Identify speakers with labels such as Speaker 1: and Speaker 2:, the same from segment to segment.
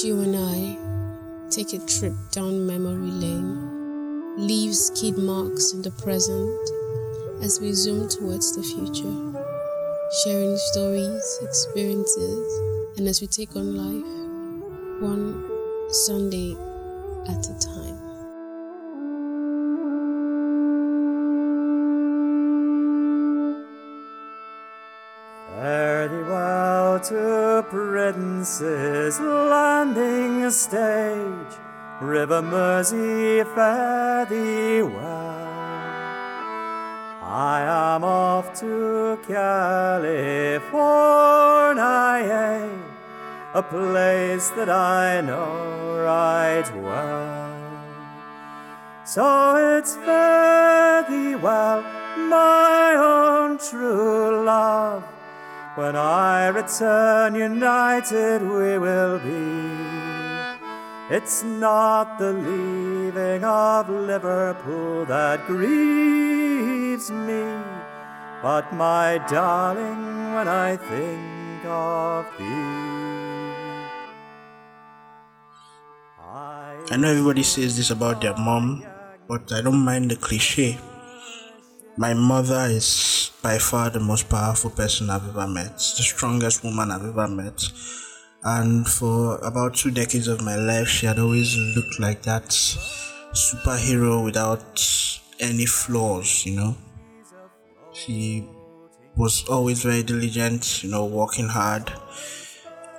Speaker 1: You and I take a trip down memory lane, leave skid marks in the present as we zoom towards the future, sharing stories, experiences, and as we take on life, one Sunday at a time.
Speaker 2: Well to Prince's Landing Stage, River Mersey, fare thee well. I am off to California, a place that I know right well. So it's fare thee well, my own true love. When I return united we will be. It's not the leaving of Liverpool that grieves me, but my darling, when I think of thee.
Speaker 3: I know everybody says this about their mom, but I don't mind the cliche. My mother is by far the most powerful person I've ever met, the strongest woman I've ever met. And for about two decades of my life, she had always looked like that superhero without any flaws, you know. She was always very diligent, you know, working hard.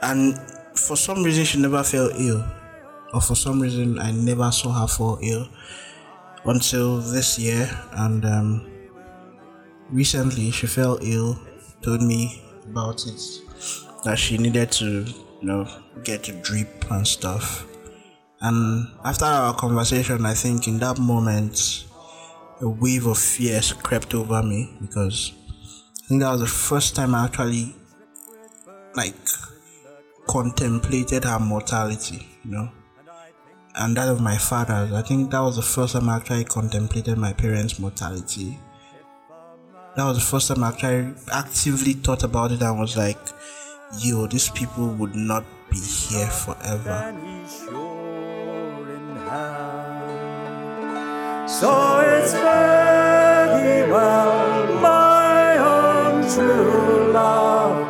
Speaker 3: And for some reason, she never fell ill. Or for some reason, I never saw her fall ill until this year. And um, recently, she fell ill, told me about it, that she needed to you know, get a drip and stuff. And after our conversation, I think in that moment, a wave of fear crept over me because I think that was the first time I actually like contemplated her mortality, you know, and that of my father's. I think that was the first time I actually contemplated my parents' mortality. That was the first time I actually actively thought about it and was like, yo, these people would not be here forever.
Speaker 2: So it's very well, my own true love.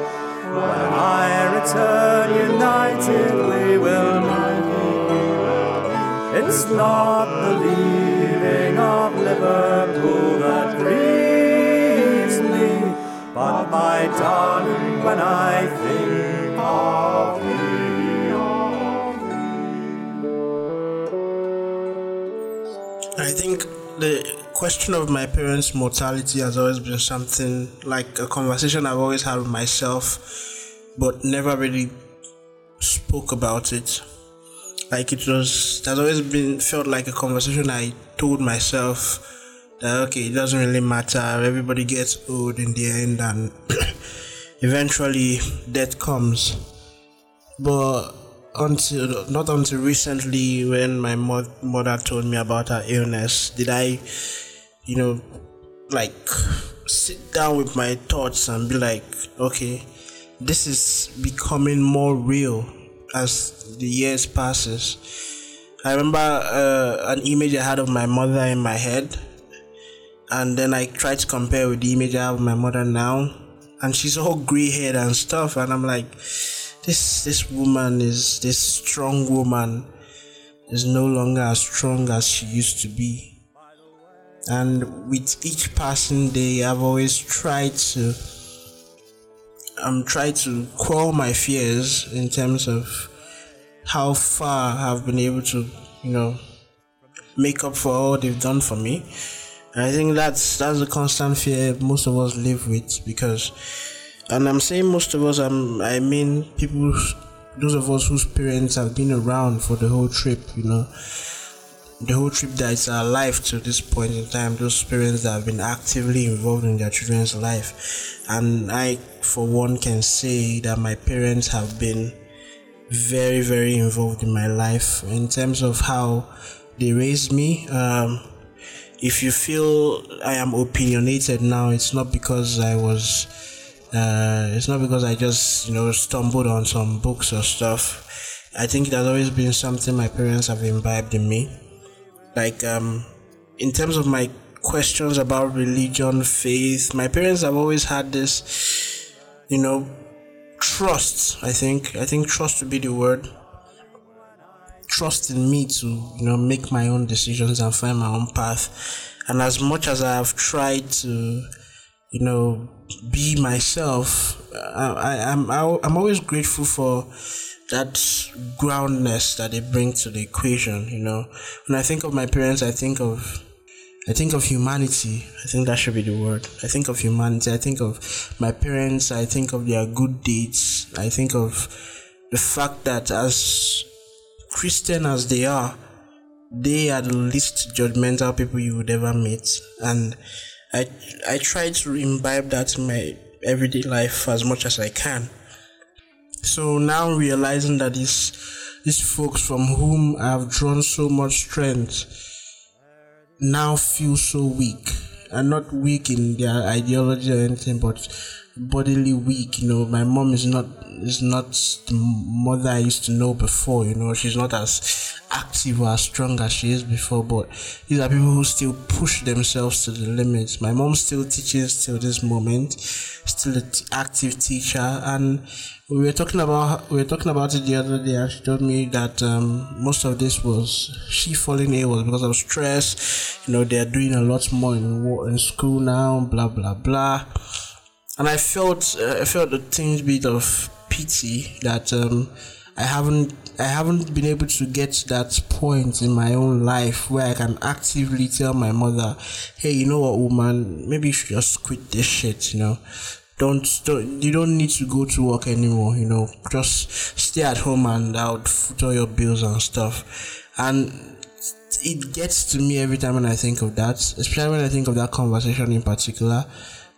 Speaker 2: When I return united, we will meet. It's not the leaving of Liverpool my darling, when I think of
Speaker 3: I think the question of my parents' mortality has always been something like a conversation I've always had with myself, but never really spoke about it. Like it was, it has always been felt like a conversation I told myself okay, it doesn't really matter. Everybody gets old in the end, and eventually death comes. But until not until recently when my mo- mother told me about her illness did i you know like sit down with my thoughts and be like okay this is becoming more real as the years passes i remember uh, an image i had of my mother in my head and then i tried to compare with the image i have of my mother now. And she's all gray haired and stuff. And i'm like this this woman is this strong woman is no longer as strong as she used to be. And with each passing day i've always tried to um, i'm trying to quell my fears in terms of how far i've been able to you know make up for all they've done for me i think that's that's a constant fear most of us live with because and I'm saying most of us, I'm, I mean people, those of us whose parents have been around for the whole trip, you know, the whole trip that is alive to this point in time, those parents that have been actively involved in their children's life. And I, for one, can say that my parents have been very, very involved in my life in terms of how they raised me. Um, if you feel I am opinionated now, it's not because I was uh, it's not because I just you know stumbled on some books or stuff. I think it has always been something my parents have imbibed in me. Like, um, in terms of my questions about religion, faith, my parents have always had this, you know, trust. I think, I think trust would be the word. Trust in me to, you know, make my own decisions and find my own path. And as much as I have tried to, you know, be myself, I, I, I'm, I'm always grateful for that groundness that they bring to the equation. You know, when I think of my parents, I think of I think of humanity. I think that should be the word. I think of humanity. I think of my parents. I think of their good deeds. I think of the fact that as Christian as they are, they are the least judgmental people you would ever meet. And I I try to imbibe that in my everyday life as much as I can. So now realizing that these these folks from whom I have drawn so much strength now feel so weak. And not weak in their ideology or anything, but bodily weak. You know, my mom is not is not the mother I used to know before. You know, she's not as active or as strong as she is before. But these are people who still push themselves to the limits. My mom still teaches till this moment, still an active teacher, and we were talking about we were talking about it the other day. And she told me that um, most of this was she falling ill was because of stress. You know, they're doing a lot more in in school now. Blah blah blah and I felt uh, I felt a tiny bit of pity that um, I haven't I haven't been able to get to that point in my own life where I can actively tell my mother, hey, you know what, woman, maybe you should just quit this shit, you know. Don't, don't you don't need to go to work anymore, you know. Just stay at home and I would foot all your bills and stuff. And it gets to me every time when I think of that, especially when I think of that conversation in particular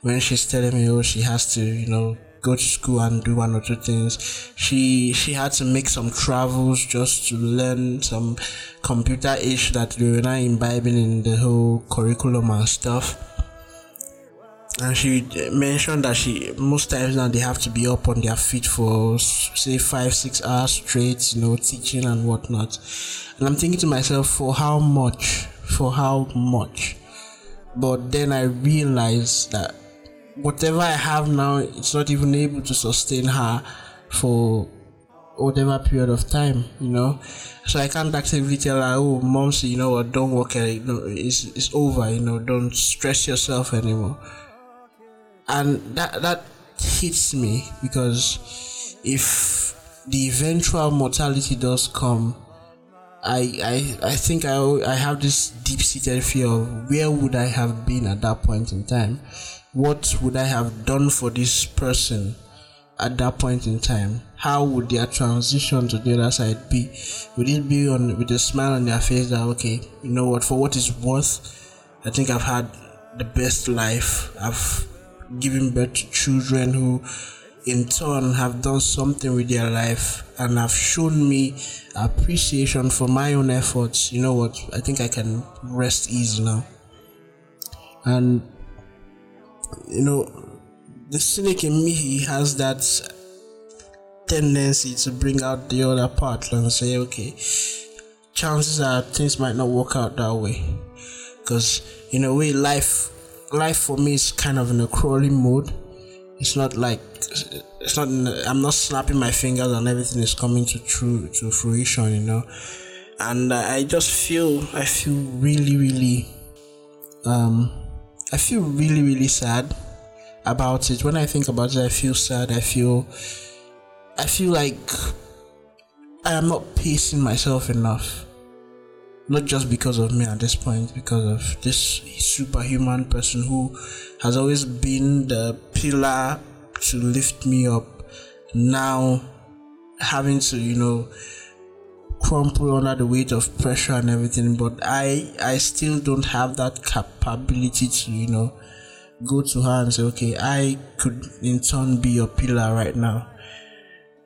Speaker 3: when she's telling me, oh, she has to, you know, go to school and do one or two things. She she had to make some travels just to learn some computer ish that they were not imbibing in the whole curriculum and stuff. And she mentioned that she most times now they have to be up on their feet for say five six hours straight, you know, teaching and whatnot. And I'm thinking to myself, for how much? For how much? But then I realized that whatever I have now, it's not even able to sustain her for whatever period of time, you know. So I can't actively tell her, oh, mom, you know what, don't work, it's, it's over, you know, don't stress yourself anymore. And that, that hits me because if the eventual mortality does come, I, I, I think I, I have this deep seated fear of where would I have been at that point in time what would I have done for this person at that point in time? How would their transition to the other side be? Would it be on with a smile on their face that okay, you know what, for what it's worth, I think I've had the best life. I've given birth to children who in turn have done something with their life and have shown me appreciation for my own efforts. You know what? I think I can rest easy now. And you know, the cynic in me he has that tendency to bring out the other part and say, okay, chances are things might not work out that way, because in a way, life, life for me is kind of in a crawling mode. It's not like it's not. I'm not snapping my fingers and everything is coming to true to fruition, you know. And I just feel, I feel really, really, um, I feel really, really sad about it. When I think about it, I feel sad. I feel, I feel like I am not pacing myself enough. Not just because of me at this point, because of this superhuman person who has always been the pillar to lift me up. Now, having to, you know, crumple under the weight of pressure and everything but i i still don't have that capability to you know go to her and say okay i could in turn be your pillar right now.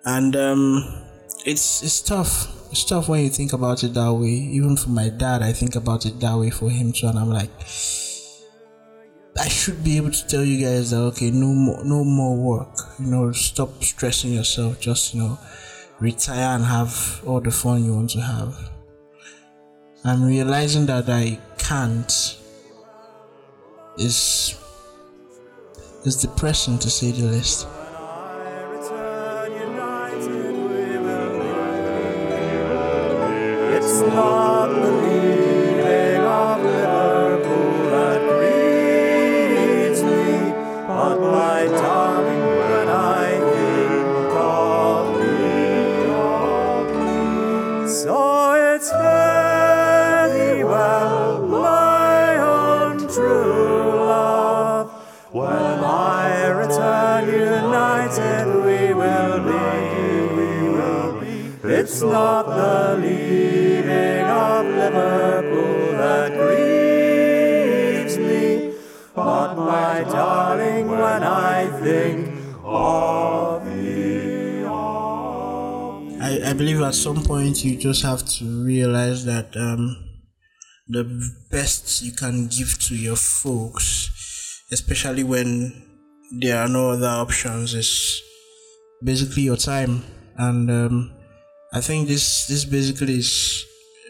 Speaker 3: And um it's it's tough. It's tough when you think about it that way. Even for my dad i think about it that way for him too and i'm like I should be able to tell you guys that okay, no more, no more work. You know, stop stressing yourself. Just you know, retire and have all the fun you want to have. I'm realizing that I can't is is depressing to say the least.
Speaker 2: It's not It's not the leaving of Liverpool that grieves me, but my darling, when I think of thee.
Speaker 3: I, I believe at some point you just have to realize that um, the best you can give to your folks, especially when there are no other options, is basically your time. And um, I think this this basically is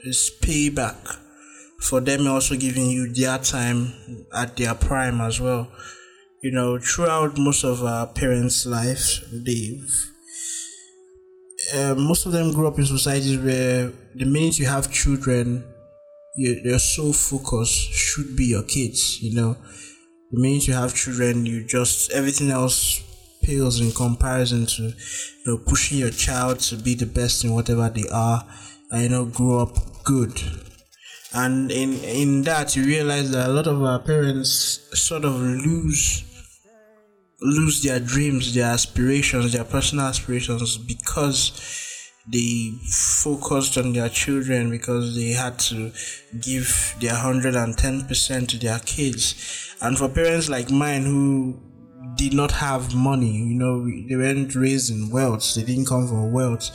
Speaker 3: is payback for them also giving you their time at their prime as well. You know, throughout most of our parents' lives, they've uh, most of them grew up in societies where the minute you have children, you, your sole focus should be your kids. You know, the minute you have children, you just everything else pales in comparison to you know pushing your child to be the best in whatever they are, and you know grow up good. And in in that, you realize that a lot of our parents sort of lose lose their dreams, their aspirations, their personal aspirations because they focused on their children because they had to give their 110% to their kids. And for parents like mine who did not have money, you know, they weren't raised in wealth, they didn't come from wealth.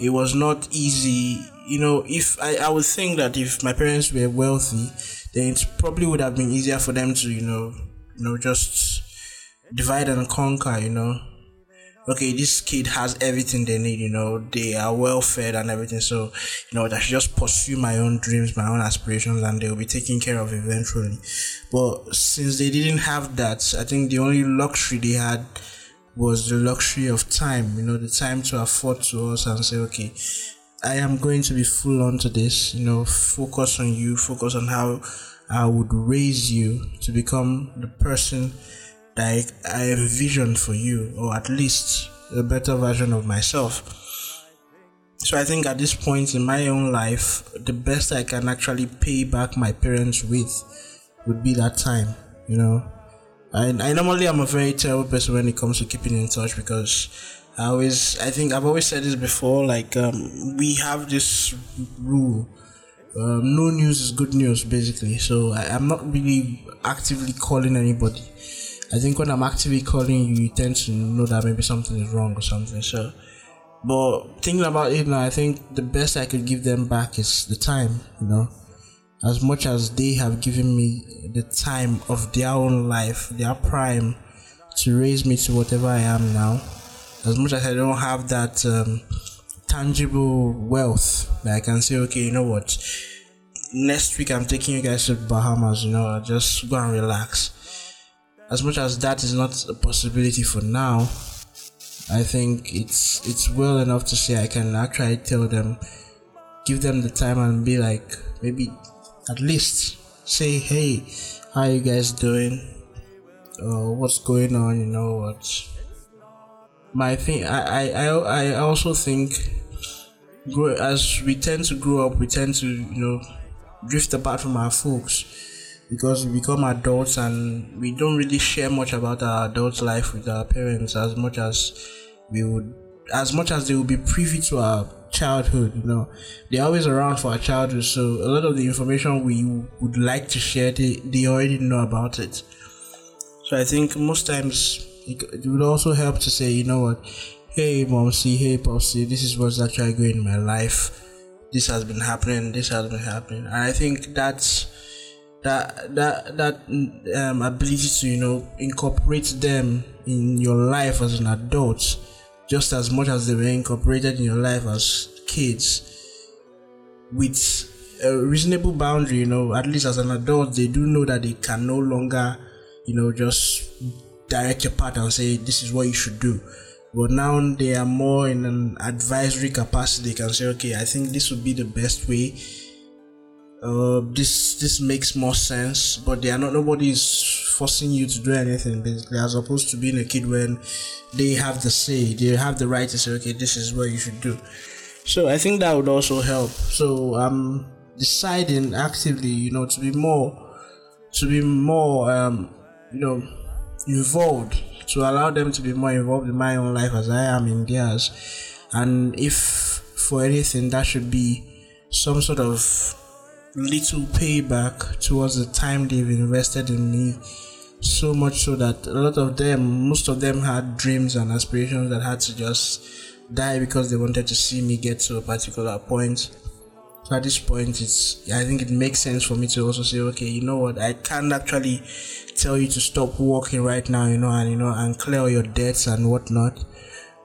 Speaker 3: It was not easy, you know. If I, I would think that if my parents were wealthy, then it probably would have been easier for them to, you know, you know, just divide and conquer, you know. Okay, this kid has everything they need, you know, they are well fed and everything, so you know, I should just pursue my own dreams, my own aspirations, and they'll be taken care of eventually. But since they didn't have that, I think the only luxury they had was the luxury of time, you know, the time to afford to us and say, okay, I am going to be full on to this, you know, focus on you, focus on how I would raise you to become the person that I, envisioned for you, or at least a better version of myself. So I think at this point in my own life, the best I can actually pay back my parents with would be that time, you know. I, I normally am a very terrible person when it comes to keeping in touch because I always I think I've always said this before like um, we have this rule um, no news is good news basically so I, I'm not really actively calling anybody I think when I'm actively calling you, you tend to know that maybe something is wrong or something. So, but thinking about it now, I think the best I could give them back is the time. You know, as much as they have given me the time of their own life, their prime, to raise me to whatever I am now. As much as I don't have that um, tangible wealth that I can say, okay, you know what, next week I'm taking you guys to Bahamas. You know, just go and relax as much as that is not a possibility for now, I think it's it's well enough to say I can actually tell them, give them the time and be like maybe at least say hey, how you guys doing? Uh, what's going on? You know what? My thing, I I I, I also think, grow as we tend to grow up, we tend to you know drift apart from our folks because we become adults and we don't really share much about our adult life with our parents as much as we would as much as they will be privy to our childhood you know. They're always around for our childhood so a lot of the information we would like to share they, they already know about it. So i think most times it, would also help to say you know what? Hey mom see hey poppy this is what's actually going in my life. This has been happening. This has been happening. And i think that's that that that um, ability to you know incorporate them in your life as an adult just as much as they were incorporated in your life as kids with a reasonable boundary, you know, at least as an adult, they do know that they can no longer, you know, just direct your path and say, this is what you should do. But now they are more in an advisory capacity. They can say, okay, I think this would be the best way. Uh, this this makes more sense, but they are not. Nobody is forcing you to do anything. Basically, as opposed to being a kid when they have the say, they have the right to say, okay, this is what you should do. So I think that would also help. So I'm deciding actively, you know, to be more, to be more, um, you know, involved to allow them to be more involved in my own life as I am in theirs. And if for anything, that should be some sort of little payback towards the time they've invested in me. So much so that a lot of them, most of them had dreams and aspirations that had to just die because they wanted to see me get to a particular point. So at this point, it's I think it makes sense for me to also say, okay, you know what, I can't actually tell you to stop working right now, you know, and you know, and clear your debts and whatnot.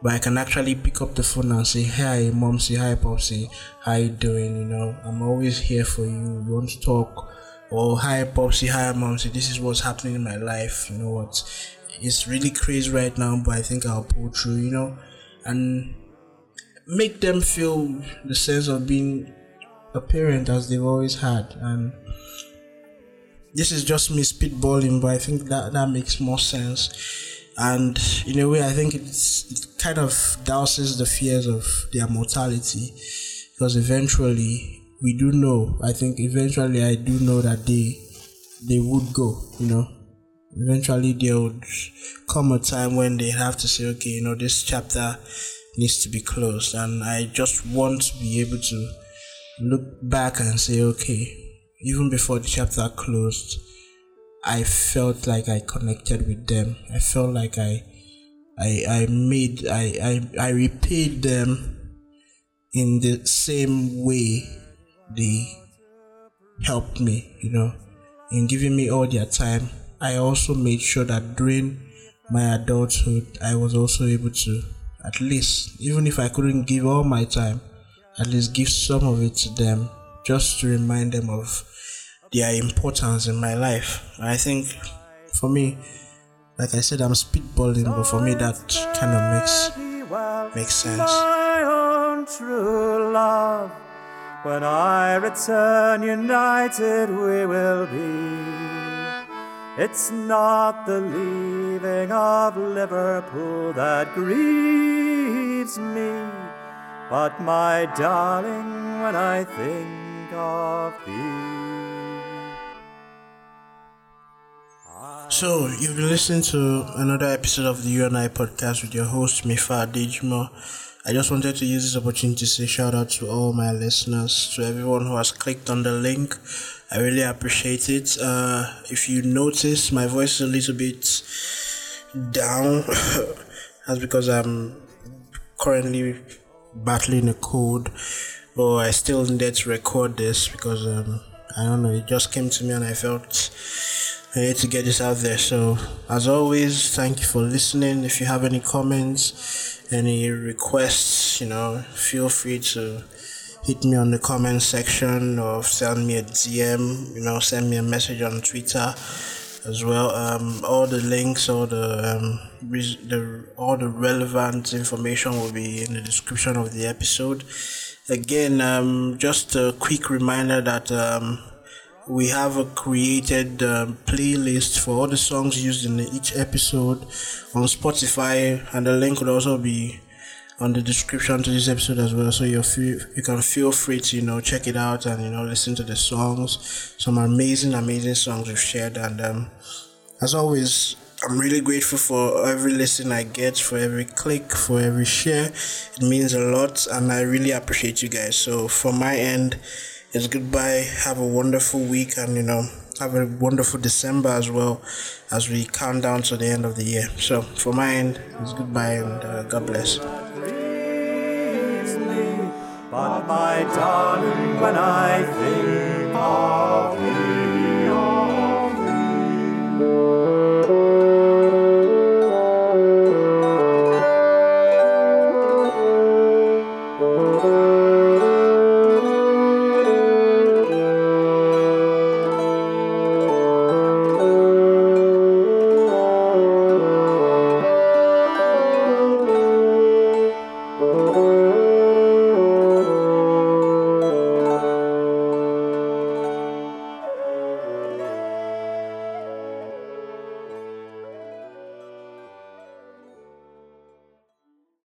Speaker 3: But I can actually pick up the phone and say, Hi mom, say hi popsy, how you doing? You know, I'm always here for you. You want to talk? Or hi popsy, hi mom, say this is what's happening in my life. You know what? It's really crazy right now, but I think I'll pull through, you know, and make them feel the sense of being a parent as they've always had and this is just me spitballing, but I think that that makes more sense. And in a way, I think it's it kind of douses the fears of their mortality, because eventually we do know. I think eventually I do know that they they would go. You know, eventually there would come a time when they have to say, okay, you know, this chapter needs to be closed, and I just want to be able to look back and say, okay, even before the chapter closed, I felt like I connected with them. I felt like I I I made I I, I repaid them in the same way they helped me, you know, in giving me all their time. I also made sure that during my adulthood I was also able to at least even if I couldn't give all my time, at least give some of it to them just to remind them of their importance in my life. I think for me, like I said, I'm speedballing, but for me that kind of makes makes sense.
Speaker 2: My own true love, when I return united we will be. It's not the leaving of Liverpool that grieves me, but my darling, when I think of thee.
Speaker 3: So, you've been listening to another episode of the You and I podcast with your host, Mifa Adejumo. I just wanted to use this opportunity to say shout out to all my listeners, to everyone who has clicked on the link. I really appreciate it. Uh, if you notice, my voice is a little bit down. That's because I'm currently battling a cold, but I still needed to record this because um, I don't know, it just came to me and I felt I need to get this out there. So, as always, thank you for listening. If you have any comments, any requests, you know, feel free to hit me on the comment section or send me a DM, you know, send me a message on Twitter as well. Um, all the links, all the um, the all the relevant information will be in the description of the episode. Again, um, just a quick reminder that um, we have a created um, playlist for all the songs used in each episode on Spotify, and the link will also be on the description to this episode as well. So you you can feel free to you know check it out and you know listen to the songs. Some amazing, amazing songs we've shared, and um, as always. I'm really grateful for every listen I get, for every click, for every share. It means a lot, and I really appreciate you guys. So, from my end, it's goodbye. Have a wonderful week and, you know, have a wonderful December as well as we count down to the end of the year. So, for my end, it's goodbye and uh, God bless.
Speaker 2: But my darling, when I think.